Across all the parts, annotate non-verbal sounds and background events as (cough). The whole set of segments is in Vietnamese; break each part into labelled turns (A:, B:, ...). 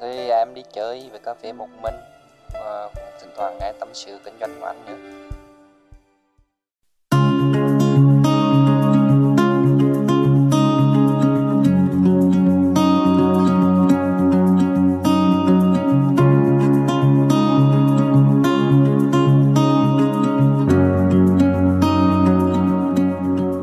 A: Thì em đi chơi về cà phê một mình, và thỉnh thoảng nghe tâm sự kinh doanh của anh nữa.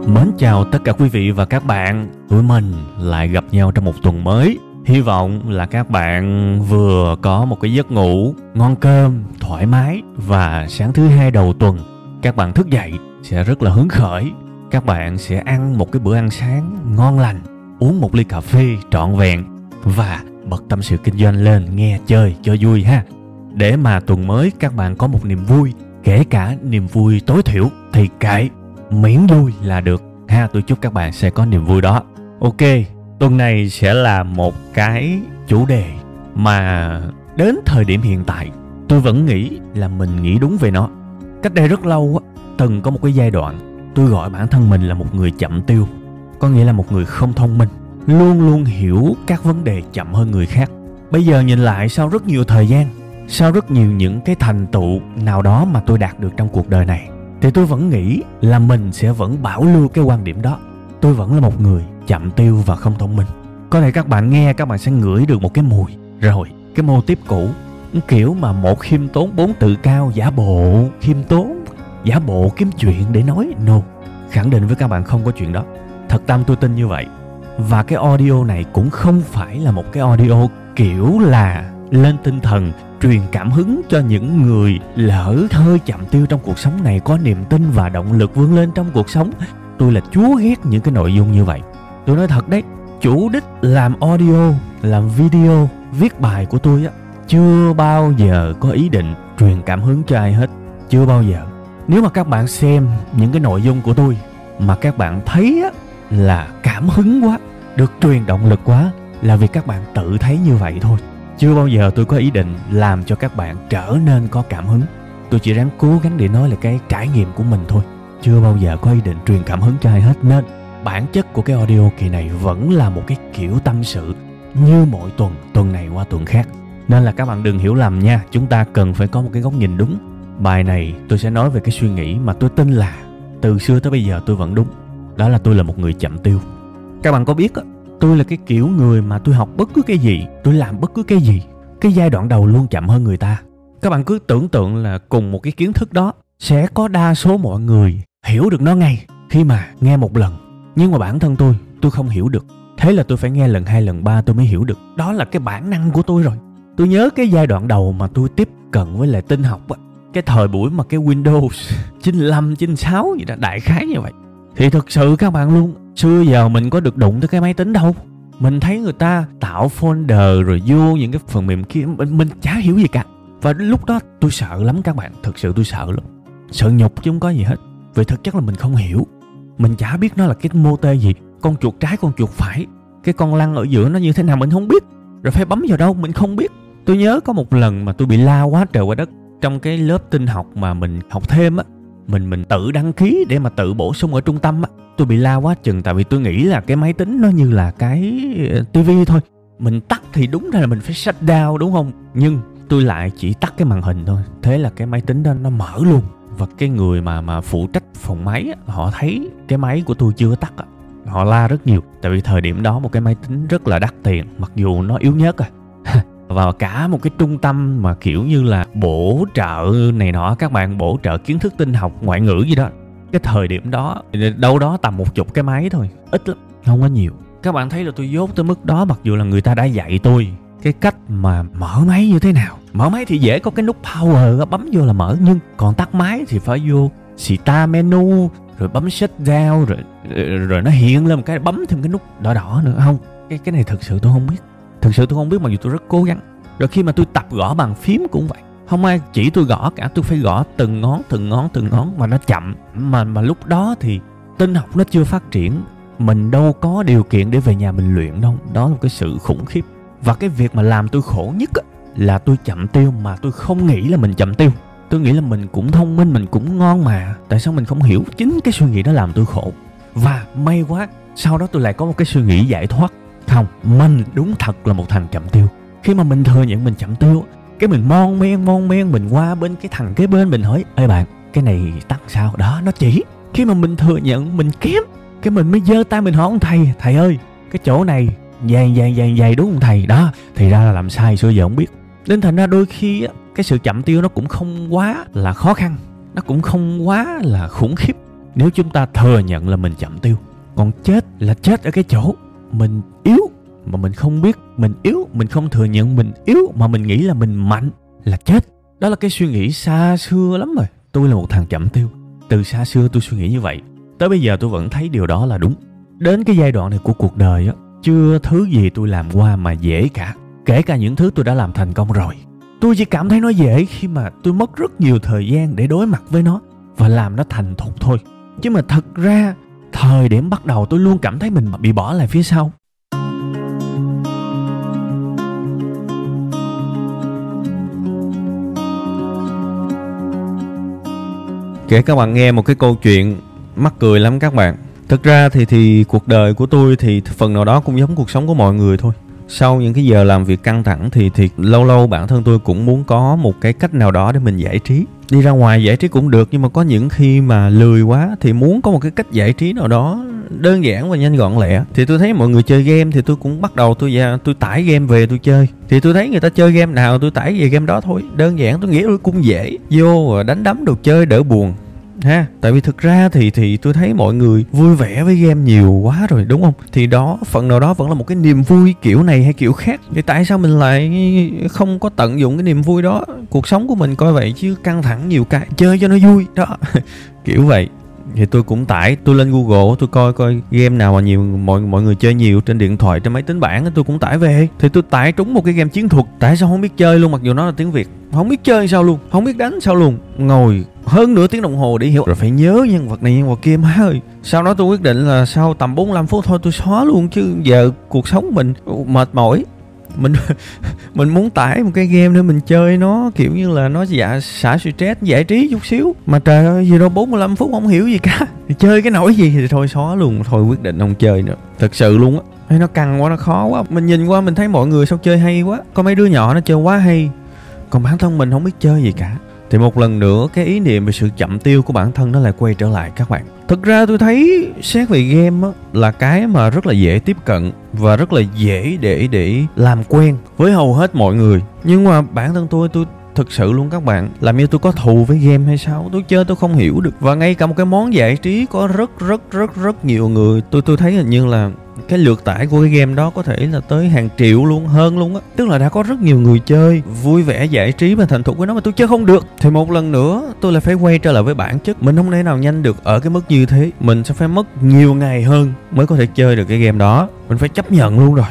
B: Mến chào tất cả quý vị và các bạn. Tụi mình lại gặp nhau trong một tuần mới. Hy vọng là các bạn vừa có một cái giấc ngủ ngon cơm, thoải mái và sáng thứ hai đầu tuần các bạn thức dậy sẽ rất là hứng khởi. Các bạn sẽ ăn một cái bữa ăn sáng ngon lành, uống một ly cà phê trọn vẹn và bật tâm sự kinh doanh lên nghe chơi cho vui ha. Để mà tuần mới các bạn có một niềm vui, kể cả niềm vui tối thiểu thì cái miễn vui là được ha tôi chúc các bạn sẽ có niềm vui đó ok tuần này sẽ là một cái chủ đề mà đến thời điểm hiện tại, tôi vẫn nghĩ là mình nghĩ đúng về nó. Cách đây rất lâu từng có một cái giai đoạn tôi gọi bản thân mình là một người chậm tiêu, có nghĩa là một người không thông minh, luôn luôn hiểu các vấn đề chậm hơn người khác. Bây giờ nhìn lại sau rất nhiều thời gian, sau rất nhiều những cái thành tựu nào đó mà tôi đạt được trong cuộc đời này, thì tôi vẫn nghĩ là mình sẽ vẫn bảo lưu cái quan điểm đó tôi vẫn là một người chậm tiêu và không thông minh. Có thể các bạn nghe, các bạn sẽ ngửi được một cái mùi. Rồi, cái mô tiếp cũ. Kiểu mà một khiêm tốn bốn tự cao, giả bộ khiêm tốn, giả bộ kiếm chuyện để nói no khẳng định với các bạn không có chuyện đó. Thật tâm tôi tin như vậy. Và cái audio này cũng không phải là một cái audio kiểu là lên tinh thần, truyền cảm hứng cho những người lỡ hơi chậm tiêu trong cuộc sống này, có niềm tin và động lực vươn lên trong cuộc sống tôi là chúa ghét những cái nội dung như vậy. Tôi nói thật đấy, chủ đích làm audio, làm video, viết bài của tôi á, chưa bao giờ có ý định truyền cảm hứng cho ai hết. Chưa bao giờ. Nếu mà các bạn xem những cái nội dung của tôi mà các bạn thấy á, là cảm hứng quá, được truyền động lực quá, là vì các bạn tự thấy như vậy thôi. Chưa bao giờ tôi có ý định làm cho các bạn trở nên có cảm hứng. Tôi chỉ ráng cố gắng để nói là cái trải nghiệm của mình thôi chưa bao giờ có ý định truyền cảm hứng cho ai hết, nên bản chất của cái audio kỳ này vẫn là một cái kiểu tâm sự như mỗi tuần tuần này qua tuần khác. Nên là các bạn đừng hiểu lầm nha, chúng ta cần phải có một cái góc nhìn đúng. Bài này tôi sẽ nói về cái suy nghĩ mà tôi tin là từ xưa tới bây giờ tôi vẫn đúng. Đó là tôi là một người chậm tiêu. Các bạn có biết tôi là cái kiểu người mà tôi học bất cứ cái gì, tôi làm bất cứ cái gì, cái giai đoạn đầu luôn chậm hơn người ta. Các bạn cứ tưởng tượng là cùng một cái kiến thức đó, sẽ có đa số mọi người hiểu được nó ngay khi mà nghe một lần. Nhưng mà bản thân tôi tôi không hiểu được. Thế là tôi phải nghe lần hai lần ba tôi mới hiểu được. Đó là cái bản năng của tôi rồi. Tôi nhớ cái giai đoạn đầu mà tôi tiếp cận với lại tin học á. Cái thời buổi mà cái Windows (laughs) 95, 96 gì đó đại khái như vậy. Thì thực sự các bạn luôn xưa giờ mình có được đụng tới cái máy tính đâu. Mình thấy người ta tạo folder rồi vô những cái phần mềm kia mình, mình chả hiểu gì cả. Và lúc đó tôi sợ lắm các bạn thực sự tôi sợ lắm. Sợ nhục chứ không có gì hết. Vậy thực chất là mình không hiểu. Mình chả biết nó là cái mô tê gì, con chuột trái, con chuột phải. Cái con lăn ở giữa nó như thế nào mình không biết. Rồi phải bấm vào đâu mình không biết. Tôi nhớ có một lần mà tôi bị la quá trời quá đất. Trong cái lớp tin học mà mình học thêm á, mình mình tự đăng ký để mà tự bổ sung ở trung tâm á. Tôi bị la quá chừng tại vì tôi nghĩ là cái máy tính nó như là cái ờ, tivi thôi. Mình tắt thì đúng ra là mình phải shut down đúng không? Nhưng tôi lại chỉ tắt cái màn hình thôi. Thế là cái máy tính đó nó mở luôn và cái người mà mà phụ trách phòng máy họ thấy cái máy của tôi chưa tắt họ la rất nhiều. Tại vì thời điểm đó một cái máy tính rất là đắt tiền, mặc dù nó yếu nhất à (laughs) và cả một cái trung tâm mà kiểu như là bổ trợ này nọ, các bạn bổ trợ kiến thức tinh học, ngoại ngữ gì đó. Cái thời điểm đó, đâu đó tầm một chục cái máy thôi, ít lắm, không có nhiều. Các bạn thấy là tôi dốt tới mức đó, mặc dù là người ta đã dạy tôi cái cách mà mở máy như thế nào? Mở máy thì dễ có cái nút power bấm vô là mở. Nhưng còn tắt máy thì phải vô start menu, rồi bấm shut down, rồi rồi nó hiện lên một cái, bấm thêm cái nút đỏ đỏ nữa. Không, cái cái này thực sự tôi không biết. Thực sự tôi không biết mặc dù tôi rất cố gắng. Rồi khi mà tôi tập gõ bàn phím cũng vậy. Không ai chỉ tôi gõ cả, tôi phải gõ từng ngón từng ngón từng ngón mà nó chậm. Mà mà lúc đó thì tinh học nó chưa phát triển. Mình đâu có điều kiện để về nhà mình luyện đâu. Đó là một cái sự khủng khiếp và cái việc mà làm tôi khổ nhất á, là tôi chậm tiêu mà tôi không nghĩ là mình chậm tiêu. Tôi nghĩ là mình cũng thông minh mình cũng ngon mà. Tại sao mình không hiểu chính cái suy nghĩ đó làm tôi khổ? Và may quá sau đó tôi lại có một cái suy nghĩ giải thoát. Không mình đúng thật là một thằng chậm tiêu. Khi mà mình thừa nhận mình chậm tiêu cái mình mon men mon men mình qua bên cái thằng kế bên mình hỏi ê bạn cái này tắt sao? Đó nó chỉ. Khi mà mình thừa nhận mình kém cái mình mới giơ tay mình hỏi ông thầy thầy ơi cái chỗ này dày dày dày dày đúng không thầy? Đó thì ra là làm sai xưa giờ không biết. Nên thành ra đôi khi á, cái sự chậm tiêu nó cũng không quá là khó khăn nó cũng không quá là khủng khiếp. Nếu chúng ta thừa nhận là mình chậm tiêu còn chết là chết ở cái chỗ mình yếu mà mình không biết mình yếu mình không thừa nhận mình yếu mà mình nghĩ là mình mạnh là chết. Đó là cái suy nghĩ xa xưa lắm rồi. Tôi là một thằng chậm tiêu. Từ xa xưa tôi suy nghĩ như vậy. Tới bây giờ tôi vẫn thấy điều đó là đúng. Đến cái giai đoạn này của cuộc đời á chưa thứ gì tôi làm qua mà dễ cả. Kể cả những thứ tôi đã làm thành công rồi. Tôi chỉ cảm thấy nó dễ khi mà tôi mất rất nhiều thời gian để đối mặt với nó và làm nó thành thục thôi. Chứ mà thật ra, thời điểm bắt đầu tôi luôn cảm thấy mình bị bỏ lại phía sau. Kể các bạn nghe một cái câu chuyện mắc cười lắm các bạn thực ra thì thì cuộc đời của tôi thì phần nào đó cũng giống cuộc sống của mọi người thôi. Sau những cái giờ làm việc căng thẳng thì thì lâu lâu bản thân tôi cũng muốn có một cái cách nào đó để mình giải trí. Đi ra ngoài giải trí cũng được, nhưng mà có những khi mà lười quá thì muốn có một cái cách giải trí nào đó đơn giản và nhanh gọn lẹ. Thì tôi thấy mọi người chơi game thì tôi cũng bắt đầu tôi ra, tôi tải game về tôi chơi. Thì tôi thấy người ta chơi game nào tôi tải về game đó thôi. Đơn giản tôi nghĩ cũng dễ. Vô đánh đấm đồ chơi đỡ buồn ha? Tại vì thực ra thì thì tôi thấy mọi người vui vẻ với game nhiều quá rồi, đúng không? Thì đó, phần nào đó vẫn là một cái niềm vui kiểu này hay kiểu khác. Thì tại sao mình lại không có tận dụng cái niềm vui đó? Cuộc sống của mình coi vậy chứ căng thẳng nhiều cái, chơi cho nó vui, đó. (laughs) Kiểu vậy thì tôi cũng tải, tôi lên google, tôi coi coi game nào mà nhiều, mọi mọi người chơi nhiều trên điện thoại, trên máy tính bảng tôi cũng tải về. Thì tôi tải trúng một cái game chiến thuật, tại sao không biết chơi luôn, mặc dù nó là tiếng việt. Không biết chơi sao luôn, không biết đánh sao luôn. Ngồi hơn nửa tiếng đồng hồ để hiểu. Rồi phải nhớ nhân vật này, nhân vật kia má ơi. Sau đó tôi quyết định là sau tầm 45 phút thôi tôi xóa luôn, chứ giờ cuộc sống mình mệt mỏi. Mình (laughs) mình muốn tải một cái game để mình chơi nó, kiểu như là nó dạ xả stress, giải trí chút xíu. Mà trời ơi gì đâu 45 phút không hiểu gì cả. (laughs) Thì chơi cái nỗi gì thì thôi xóa luôn, thôi quyết định không chơi nữa. Thật sự luôn á. Hay nó căng quá, nó khó quá. Mình nhìn qua mình thấy mọi người sao chơi hay quá. Có mấy đứa nhỏ nó chơi quá hay. Còn bản thân mình không biết chơi gì cả thì một lần nữa cái ý niệm về sự chậm tiêu của bản thân nó lại quay trở lại các bạn. Thực ra tôi thấy xét về game á, là cái mà rất là dễ tiếp cận và rất là dễ để để làm quen với hầu hết mọi người. Nhưng mà bản thân tôi tôi thực sự luôn các bạn làm như tôi có thù với game hay sao tôi chơi tôi không hiểu được. Và ngay cả một cái món giải trí có rất rất rất rất nhiều người tôi tôi thấy hình như là cái lượt tải của cái game đó có thể là tới hàng triệu luôn, hơn luôn á. Tức là đã có rất nhiều người chơi, vui vẻ, giải trí và thành thục với nó mà tôi chơi không được. Thì một lần nữa, tôi lại phải quay trở lại với bản chất. Mình không thể nào nhanh được ở cái mức như thế. Mình sẽ phải mất nhiều ngày hơn mới có thể chơi được cái game đó. Mình phải chấp nhận luôn rồi.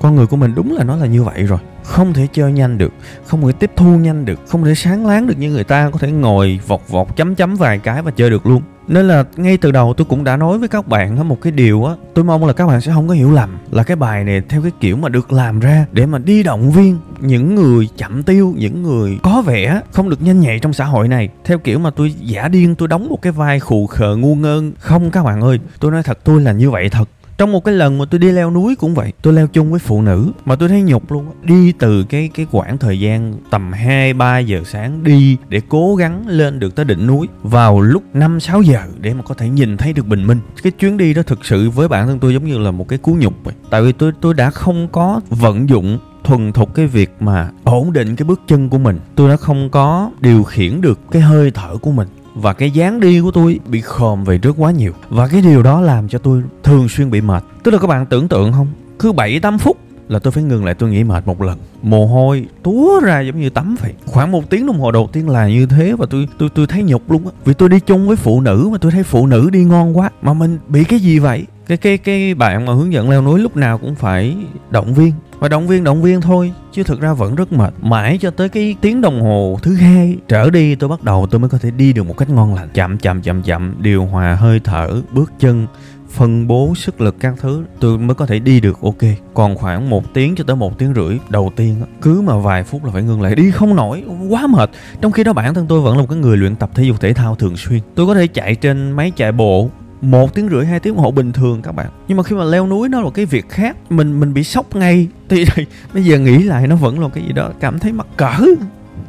B: Con người của mình đúng là nó là như vậy rồi. Không thể chơi nhanh được, không thể tiếp thu nhanh được, không thể sáng láng được như người ta. Có thể ngồi vọt vọt, chấm chấm vài cái và chơi được luôn nên là ngay từ đầu tôi cũng đã nói với các bạn một cái điều á, tôi mong là các bạn sẽ không có hiểu lầm, là cái bài này theo cái kiểu mà được làm ra để mà đi động viên những người chậm tiêu, những người có vẻ không được nhanh nhạy trong xã hội này. Theo kiểu mà tôi giả điên, tôi đóng một cái vai khù khờ, ngu ngơ. Không, các bạn ơi, tôi nói thật, tôi là như vậy thật trong một cái lần mà tôi đi leo núi cũng vậy, tôi leo chung với phụ nữ mà tôi thấy nhục luôn đi từ cái cái quãng thời gian tầm 2 3 giờ sáng đi để cố gắng lên được tới đỉnh núi vào lúc 5 6 giờ để mà có thể nhìn thấy được bình minh. Cái chuyến đi đó thực sự với bản thân tôi giống như là một cái cú nhục vậy. Tại vì tôi tôi đã không có vận dụng thuần thục cái việc mà ổn định cái bước chân của mình. Tôi đã không có điều khiển được cái hơi thở của mình và cái dáng đi của tôi bị khòm về trước quá nhiều. Và cái điều đó làm cho tôi thường xuyên bị mệt. Tức là các bạn tưởng tượng không? Cứ 7 8 phút là tôi phải ngừng lại, tôi nghỉ mệt một lần. Mồ hôi túa ra giống như tắm vậy. Khoảng một tiếng đồng hồ đầu tiên là như thế và tôi tôi tôi thấy nhục luôn á. Vì tôi đi chung với phụ nữ mà tôi thấy phụ nữ đi ngon quá. Mà mình bị cái gì vậy? Cái cái cái bạn mà hướng dẫn leo núi lúc nào cũng phải động viên. Và động viên động viên thôi, chứ thực ra vẫn rất mệt. Mãi cho tới cái tiếng đồng hồ thứ hai, trở đi, tôi bắt đầu tôi mới có thể đi được một cách ngon lành. Chậm chậm chậm chậm, điều hòa hơi thở, bước chân, phân bố sức lực các thứ, tôi mới có thể đi được, ok. Còn khoảng một tiếng cho tới một tiếng rưỡi, đầu tiên cứ mà vài phút là phải ngưng lại, đi không nổi, quá mệt. Trong khi đó bản thân tôi vẫn là một cái người luyện tập thể dục thể thao thường xuyên. Tôi có thể chạy trên máy chạy bộ một tiếng rưỡi hai tiếng đồng hồ bình thường các bạn. Nhưng mà khi mà leo núi nó là cái việc khác mình mình bị sốc ngay. (laughs) Thì, thì bây giờ nghĩ lại nó vẫn là cái gì đó cảm thấy mắc cỡ.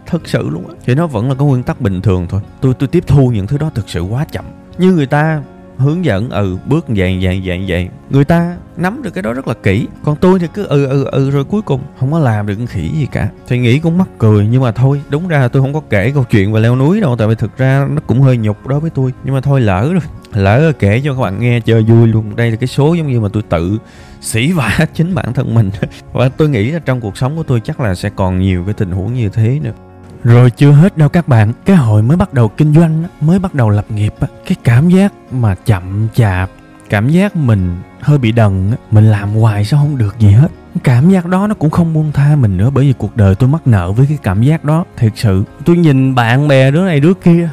B: Thật sự luôn á. Thì nó vẫn là cái nguyên tắc bình thường thôi. Tôi tôi tiếp thu những thứ đó thực sự quá chậm. Như người ta hướng dẫn ừ bước vậy vậy vậy vậy. Người ta nắm được cái đó rất là kỹ. Còn tôi thì cứ ừ ừ ừ rồi cuối cùng không có làm được khỉ gì cả. Thì nghĩ cũng mắc cười, nhưng mà thôi, đúng ra là tôi không có kể câu chuyện về leo núi đâu, tại vì thực ra nó cũng hơi nhục đối với tôi. Nhưng mà thôi, lỡ rồi, lỡ kể cho các bạn nghe chơi vui luôn. Đây là cái số giống như mà tôi tự xỉ vả (laughs) chính bản thân mình. (laughs) Và tôi nghĩ là trong cuộc sống của tôi chắc là sẽ còn nhiều cái tình huống như thế nữa rồi chưa hết đâu các bạn Cái hồi mới bắt đầu kinh doanh Mới bắt đầu lập nghiệp Cái cảm giác mà chậm chạp Cảm giác mình hơi bị đần Mình làm hoài sao không được gì hết. Cảm giác đó nó cũng không buông tha mình nữa Bởi vì cuộc đời tôi mắc nợ với cái cảm giác đó Thiệt sự. Tôi nhìn bạn bè đứa này đứa kia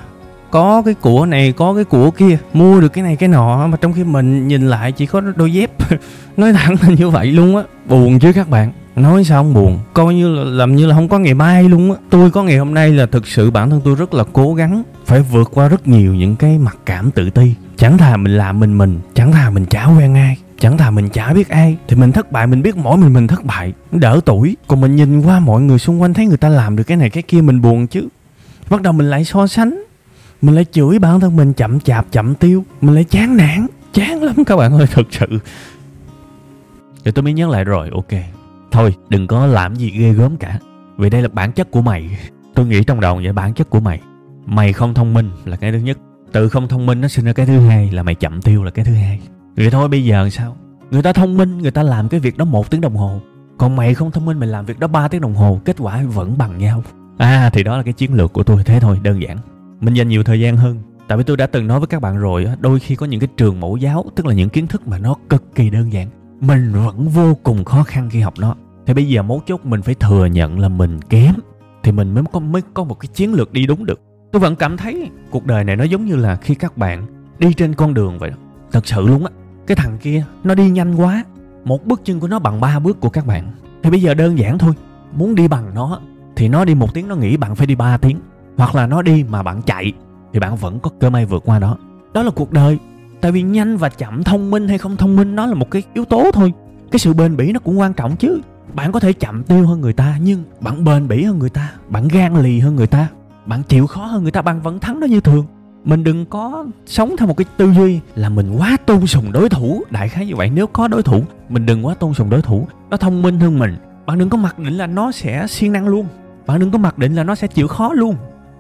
B: có cái của này có cái của kia mua được cái này cái nọ mà trong khi mình nhìn lại chỉ có đôi dép. (laughs) Nói thẳng là như vậy luôn á buồn chứ các bạn nói sao không buồn, coi như là làm như là không có ngày mai luôn á. Tôi có ngày hôm nay là thực sự bản thân tôi rất là cố gắng phải vượt qua rất nhiều những cái mặc cảm tự ti. Chẳng thà mình làm mình mình, chẳng thà mình chả quen ai, chẳng thà mình chả biết ai, thì mình thất bại, mình biết mỗi mình mình thất bại, đỡ tuổi. Còn mình nhìn qua mọi người xung quanh thấy người ta làm được cái này cái kia, mình buồn chứ. Bắt đầu mình lại so sánh, mình lại chửi bản thân mình chậm chạp, chậm tiêu, mình lại chán nản, chán lắm các bạn ơi, thật sự. Rồi tôi mới nhớ lại rồi, ok thôi, đừng có làm gì ghê gớm cả. Vì đây là bản chất của mày. Tôi nghĩ trong đầu vậy, bản chất của mày. Mày không thông minh là cái thứ nhất. Tự không thông minh nó sinh ra cái thứ hai là mày chậm tiêu là cái thứ hai. Vậy thôi, bây giờ sao? Người ta thông minh, người ta làm cái việc đó một tiếng đồng hồ. Còn mày không thông minh, mày làm việc đó 3 tiếng đồng hồ, kết quả vẫn bằng nhau. À thì đó là cái chiến lược của tôi. Thế thôi, đơn giản. Mình dành nhiều thời gian hơn. Tại vì tôi đã từng nói với các bạn rồi đôi khi có những cái trường mẫu giáo, tức là những kiến thức mà nó cực kỳ đơn giản, mình vẫn vô cùng khó khăn khi học nó thì bây giờ mấu chốt mình phải thừa nhận là mình kém, thì mình mới có mới có một cái chiến lược đi đúng được. Tôi vẫn cảm thấy cuộc đời này nó giống như là khi các bạn đi trên con đường vậy đó. Thật sự luôn á, cái thằng kia nó đi nhanh quá, một bước chân của nó bằng ba bước của các bạn. Thì bây giờ đơn giản thôi, muốn đi bằng nó thì nó đi một tiếng, nó nghĩ bạn phải đi ba tiếng. Hoặc là nó đi mà bạn chạy thì bạn vẫn có cơ may vượt qua đó đó là cuộc đời. Tại vì nhanh và chậm thông minh hay không thông minh nó là một cái yếu tố thôi. Cái sự bền bỉ nó cũng quan trọng chứ bạn có thể chậm tiêu hơn người ta, nhưng bạn bền bỉ hơn người ta, bạn gan lì hơn người ta, bạn chịu khó hơn người ta, bạn vẫn thắng nó như thường. Mình đừng có sống theo một cái tư duy là mình quá tôn sùng đối thủ. Đại khái như vậy, nếu có đối thủ, mình đừng quá tôn sùng đối thủ. Nó thông minh hơn mình. Bạn đừng có mặc định là nó sẽ siêng năng luôn. Bạn đừng có mặc định là nó sẽ chịu khó luôn.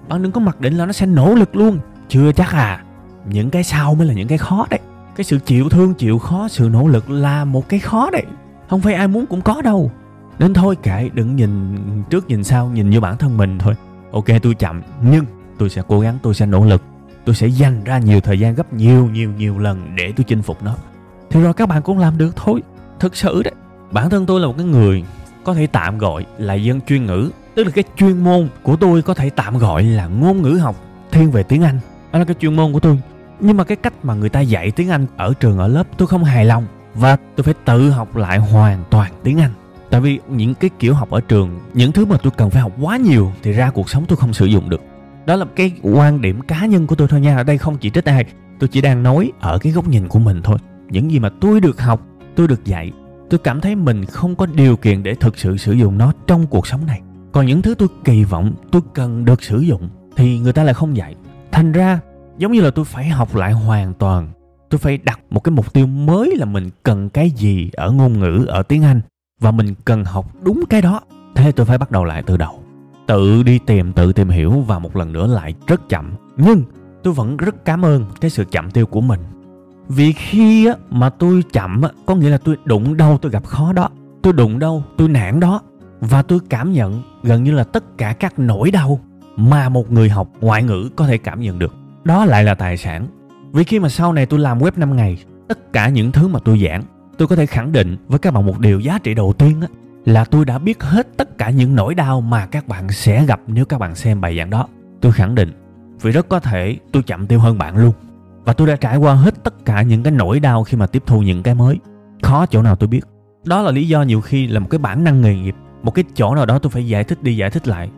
B: Bạn đừng có mặc định là nó sẽ nỗ lực luôn. Chưa chắc à. Những cái sau mới là những cái khó đấy. Cái sự chịu thương, chịu khó, sự nỗ lực là một cái khó đấy không phải ai muốn cũng có đâu. Nên thôi kệ, đừng nhìn trước nhìn sau, nhìn vô bản thân mình thôi. Ok, tôi chậm, nhưng tôi sẽ cố gắng, tôi sẽ nỗ lực. Tôi sẽ dành ra nhiều thời gian gấp nhiều nhiều nhiều lần để tôi chinh phục nó. Thì rồi các bạn cũng làm được thôi. Thực sự đấy, bản thân tôi là một cái người có thể tạm gọi là dân chuyên ngữ. Tức là cái chuyên môn của tôi có thể tạm gọi là ngôn ngữ học thiên về tiếng anh. Đó là cái chuyên môn của tôi. Nhưng mà cái cách mà người ta dạy tiếng anh ở trường, ở lớp, tôi không hài lòng và tôi phải tự học lại hoàn toàn tiếng anh. Tại vì những cái kiểu học ở trường, những thứ mà tôi cần phải học quá nhiều thì ra cuộc sống tôi không sử dụng được. Đó là cái quan điểm cá nhân của tôi thôi nha. Ở đây không chỉ trích ai, tôi chỉ đang nói ở cái góc nhìn của mình thôi. Những gì mà tôi được học, tôi được dạy, tôi cảm thấy mình không có điều kiện để thực sự sử dụng nó trong cuộc sống này. Còn những thứ tôi kỳ vọng, tôi cần được sử dụng thì người ta lại không dạy. Thành ra, giống như là tôi phải học lại hoàn toàn tôi phải đặt một cái mục tiêu mới là mình cần cái gì ở ngôn ngữ, ở tiếng anh, và mình cần học đúng cái đó. Thế tôi phải bắt đầu lại từ đầu. Tự đi tìm, tự tìm hiểu và một lần nữa lại rất chậm. Nhưng tôi vẫn rất cảm ơn cái sự chậm tiêu của mình. Vì khi mà tôi chậm có nghĩa là tôi đụng đâu tôi gặp khó đó. Tôi đụng đâu tôi nản đó. Và tôi cảm nhận gần như là tất cả các nỗi đau mà một người học ngoại ngữ có thể cảm nhận được. Đó lại là tài sản vì khi mà sau này tôi làm web 5 ngày, tất cả những thứ mà tôi giảng, tôi có thể khẳng định với các bạn một điều giá trị đầu tiên á, là tôi đã biết hết tất cả những nỗi đau mà các bạn sẽ gặp nếu các bạn xem bài giảng đó. Tôi khẳng định, vì rất có thể tôi chậm tiêu hơn bạn luôn. Và tôi đã trải qua hết tất cả những cái nỗi đau khi mà tiếp thu những cái mới. Khó chỗ nào tôi biết. Đó là lý do nhiều khi là một cái bản năng nghề nghiệp, một cái chỗ nào đó tôi phải giải thích đi giải thích lại.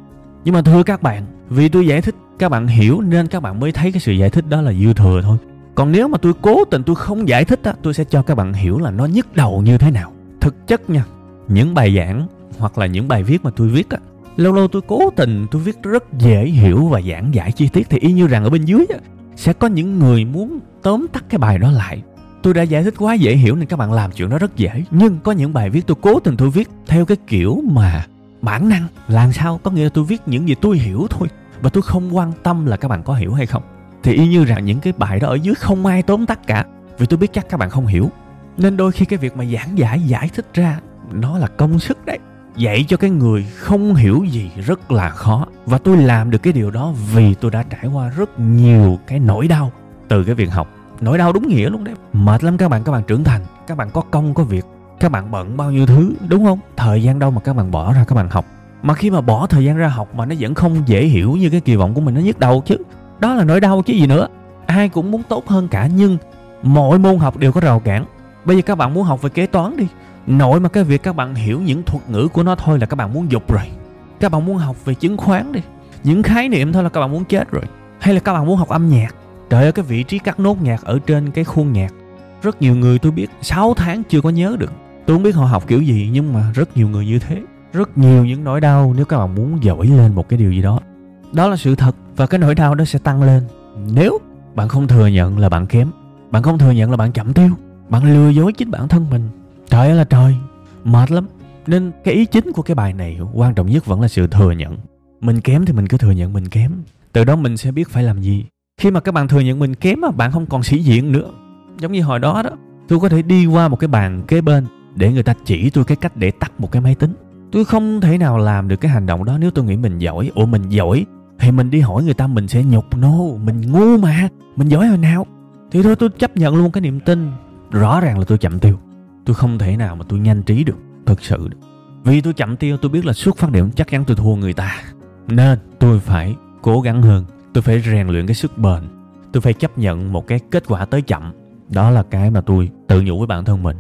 B: Nhưng mà thưa các bạn, vì tôi giải thích các bạn hiểu nên các bạn mới thấy cái sự giải thích đó là dư thừa thôi. Còn nếu mà tôi cố tình tôi không giải thích á, tôi sẽ cho các bạn hiểu là nó nhức đầu như thế nào. Thực chất nha, những bài giảng hoặc là những bài viết mà tôi viết á, lâu lâu tôi cố tình tôi viết rất dễ hiểu và giảng giải chi tiết thì y như rằng ở bên dưới á, sẽ có những người muốn tóm tắt cái bài đó lại. Tôi đã giải thích quá dễ hiểu nên các bạn làm chuyện đó rất dễ. Nhưng có những bài viết tôi cố tình tôi viết theo cái kiểu mà bản năng làm sao? Có nghĩa là tôi viết những gì tôi hiểu thôi và tôi không quan tâm là các bạn có hiểu hay không. Thì y như rằng những cái bài đó ở dưới không ai tóm tắt cả. Vì tôi biết chắc các bạn không hiểu. Nên đôi khi cái việc mà giảng giải giải thích ra, nó là công sức đấy. Dạy cho cái người không hiểu gì rất là khó. Và tôi làm được cái điều đó vì tôi đã trải qua rất nhiều cái nỗi đau từ cái việc học. Nỗi đau đúng nghĩa luôn đấy. Mệt lắm các bạn các bạn trưởng thành, các bạn có công, có việc, các bạn bận bao nhiêu thứ, đúng không? Thời gian đâu mà các bạn bỏ ra các bạn học mà khi mà bỏ thời gian ra học mà nó vẫn không dễ hiểu như cái kỳ vọng của mình, nó nhức đầu chứ. Đó là nỗi đau chứ gì nữa. Ai cũng muốn tốt hơn cả, nhưng mọi môn học đều có rào cản. Bây giờ các bạn muốn học về kế toán đi. Nội mà cái việc các bạn hiểu những thuật ngữ của nó thôi là các bạn muốn dục rồi. Các bạn muốn học về chứng khoán đi. Những khái niệm thôi là các bạn muốn chết rồi. Hay là các bạn muốn học âm nhạc. Trời ơi, cái vị trí cắt nốt nhạc ở trên cái khuôn nhạc. Rất nhiều người tôi biết 6 tháng chưa có nhớ được. Tôi không biết họ học kiểu gì, nhưng mà rất nhiều người như thế rất nhiều những nỗi đau nếu các bạn muốn giỏi lên một cái điều gì đó. Đó là sự thật và cái nỗi đau đó sẽ tăng lên. Nếu bạn không thừa nhận là bạn kém, bạn không thừa nhận là bạn chậm tiêu, bạn lừa dối chính bản thân mình, trời ơi là trời, mệt lắm. Nên cái ý chính của cái bài này quan trọng nhất vẫn là sự thừa nhận. Mình kém thì mình cứ thừa nhận mình kém. Từ đó mình sẽ biết phải làm gì. Khi mà các bạn thừa nhận mình kém mà bạn không còn sĩ diện nữa. Giống như hồi đó đó, tôi có thể đi qua một cái bàn kế bên để người ta chỉ tôi cái cách để tắt một cái máy tính tôi không thể nào làm được cái hành động đó nếu tôi nghĩ mình giỏi. Ủa mình giỏi? Thì mình đi hỏi người ta mình sẽ nhục nô no, mình ngu mà. Mình giỏi hồi nào? Thì thôi tôi chấp nhận luôn cái niềm tin. Rõ ràng là tôi chậm tiêu. Tôi không thể nào mà tôi nhanh trí được thật sự vì tôi chậm tiêu tôi biết là xuất phát điểm chắc chắn tôi thua người ta. Nên tôi phải cố gắng hơn. Tôi phải rèn luyện cái sức bền. Tôi phải chấp nhận một cái kết quả tới chậm. Đó là cái mà tôi tự nhủ với bản thân mình.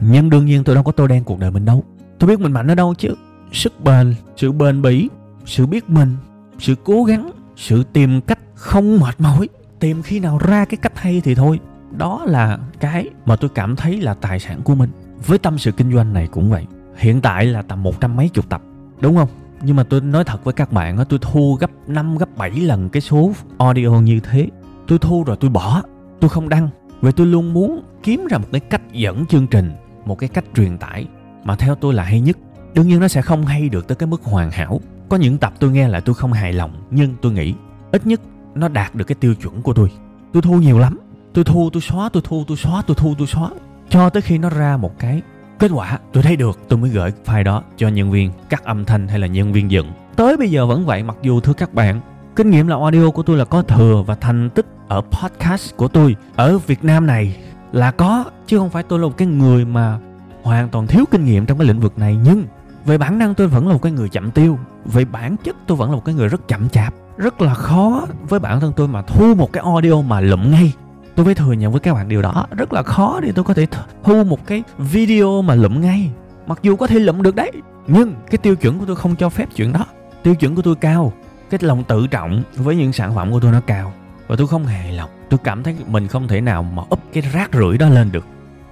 B: Nhưng đương nhiên tôi đâu có tô đen cuộc đời mình đâu tôi biết mình mạnh ở đâu chứ. Sức bền, sự bền bỉ, sự biết mình, sự cố gắng, sự tìm cách không mệt mỏi. Tìm khi nào ra cái cách hay thì thôi. Đó là cái mà tôi cảm thấy là tài sản của mình. Với tâm sự kinh doanh này cũng vậy. Hiện tại là tầm một trăm mấy chục tập, đúng không? Nhưng mà tôi nói thật với các bạn tôi thu gấp 5 gấp 7 lần cái số audio như thế. Tôi thu rồi tôi bỏ, tôi không đăng. Vì tôi luôn muốn kiếm ra một cái cách dẫn chương trình, một cái cách truyền tải mà theo tôi là hay nhất. Đương nhiên nó sẽ không hay được tới cái mức hoàn hảo. Có những tập tôi nghe là tôi không hài lòng, nhưng tôi nghĩ ít nhất nó đạt được cái tiêu chuẩn của tôi. Tôi thu nhiều lắm. Tôi thu, tôi xóa, tôi thu, tôi xóa, tôi thu, tôi xóa. Cho tới khi nó ra một cái kết quả, tôi thấy được, tôi mới gửi file đó cho nhân viên cắt âm thanh hay là nhân viên dựng. Tới bây giờ vẫn vậy, mặc dù thưa các bạn, kinh nghiệm là audio của tôi là có thừa và thành tích ở podcast của tôi ở việt nam này là có, chứ không phải tôi là một cái người mà hoàn toàn thiếu kinh nghiệm trong cái lĩnh vực này, nhưng về bản năng tôi vẫn là một cái người chậm tiêu, về bản chất tôi vẫn là một cái người rất chậm chạp. Rất là khó với bản thân tôi mà thu một cái audio mà lụm ngay. Tôi phải thừa nhận với các bạn điều đó, rất là khó để tôi có thể thu một cái video mà lụm ngay. Mặc dù có thể lụm được đấy, nhưng cái tiêu chuẩn của tôi không cho phép chuyện đó. Tiêu chuẩn của tôi cao, cái lòng tự trọng với những sản phẩm của tôi nó cao. Và tôi không hề lòng, tôi cảm thấy mình không thể nào mà úp cái rác rưởi đó lên được.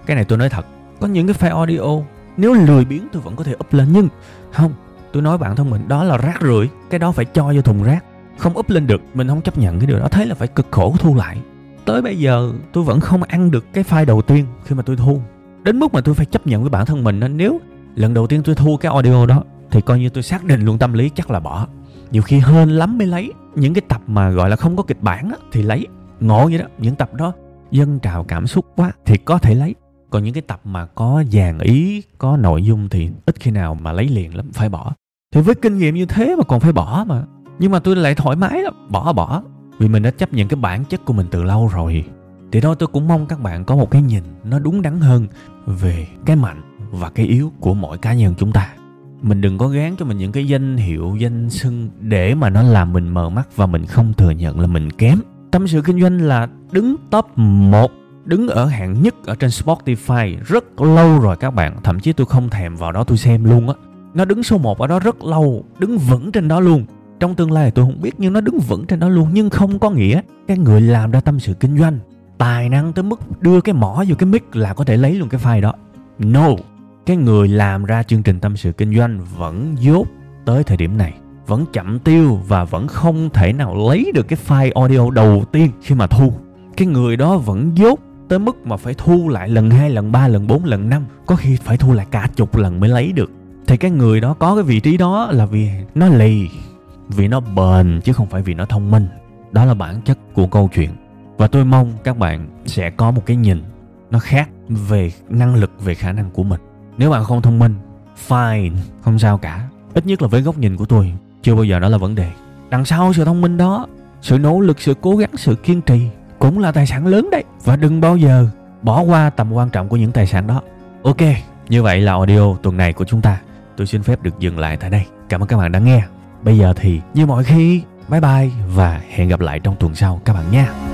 B: Cái này tôi nói thật có những cái file audio. Nếu lười biếng tôi vẫn có thể up lên nhưng không tôi nói bản thân mình đó là rác rưởi cái đó phải cho vô thùng rác. Không up lên được mình không chấp nhận cái điều đó. Thế là phải cực khổ thu lại. Tới bây giờ tôi vẫn không ăn được cái file đầu tiên khi mà tôi thu. Đến mức mà tôi phải chấp nhận với bản thân mình nên nếu lần đầu tiên tôi thu cái audio đó thì coi như tôi xác định luôn tâm lý chắc là bỏ. Nhiều khi hên lắm mới lấy. Những cái tập mà gọi là không có kịch bản á, thì lấy. Ngộ vậy đó những tập đó dân trào cảm xúc quá thì có thể lấy còn những cái tập mà có dàn ý, có nội dung thì ít khi nào mà lấy liền lắm, phải bỏ. Thì với kinh nghiệm như thế mà còn phải bỏ mà. Nhưng mà tôi lại thoải mái lắm, bỏ bỏ. Vì mình đã chấp nhận cái bản chất của mình từ lâu rồi. Thì đó tôi cũng mong các bạn có một cái nhìn nó đúng đắn hơn về cái mạnh và cái yếu của mỗi cá nhân chúng ta. Mình đừng có gán cho mình những cái danh hiệu, danh xưng để mà nó làm mình mờ mắt và mình không thừa nhận là mình kém. Tâm sự kinh doanh là đứng top 1 đứng ở hạng nhất ở trên Spotify rất lâu rồi các bạn. Thậm chí tôi không thèm vào đó tôi xem luôn á. Nó đứng số 1 ở đó rất lâu, đứng vững trên đó luôn. Trong tương lai tôi không biết nhưng nó đứng vững trên đó luôn. Nhưng không có nghĩa cái người làm ra tâm sự kinh doanh, tài năng tới mức đưa cái mỏ vô cái mic là có thể lấy luôn cái file đó. No, cái người làm ra chương trình tâm sự kinh doanh vẫn dốt tới thời điểm này, vẫn chậm tiêu và vẫn không thể nào lấy được cái file audio đầu tiên khi mà thu. Cái người đó vẫn dốt tới mức mà phải thu lại lần hai, lần ba, lần bốn, lần năm. Có khi phải thu lại cả chục lần mới lấy được. Thì cái người đó có cái vị trí đó là vì nó lì, vì nó bền, chứ không phải vì nó thông minh. Đó là bản chất của câu chuyện. Và tôi mong các bạn sẽ có một cái nhìn nó khác về năng lực, về khả năng của mình. Nếu bạn không thông minh, fine, không sao cả. Ít nhất là với góc nhìn của tôi, chưa bao giờ đó là vấn đề. Đằng sau sự thông minh đó, sự nỗ lực, sự cố gắng, sự kiên trì cũng là tài sản lớn đấy. Và đừng bao giờ bỏ qua tầm quan trọng của những tài sản đó. Ok, như vậy là audio tuần này của chúng ta. Tôi xin phép được dừng lại tại đây. Cảm ơn các bạn đã nghe. Bây giờ thì, như mọi khi, bye bye và hẹn gặp lại trong tuần sau các bạn nha.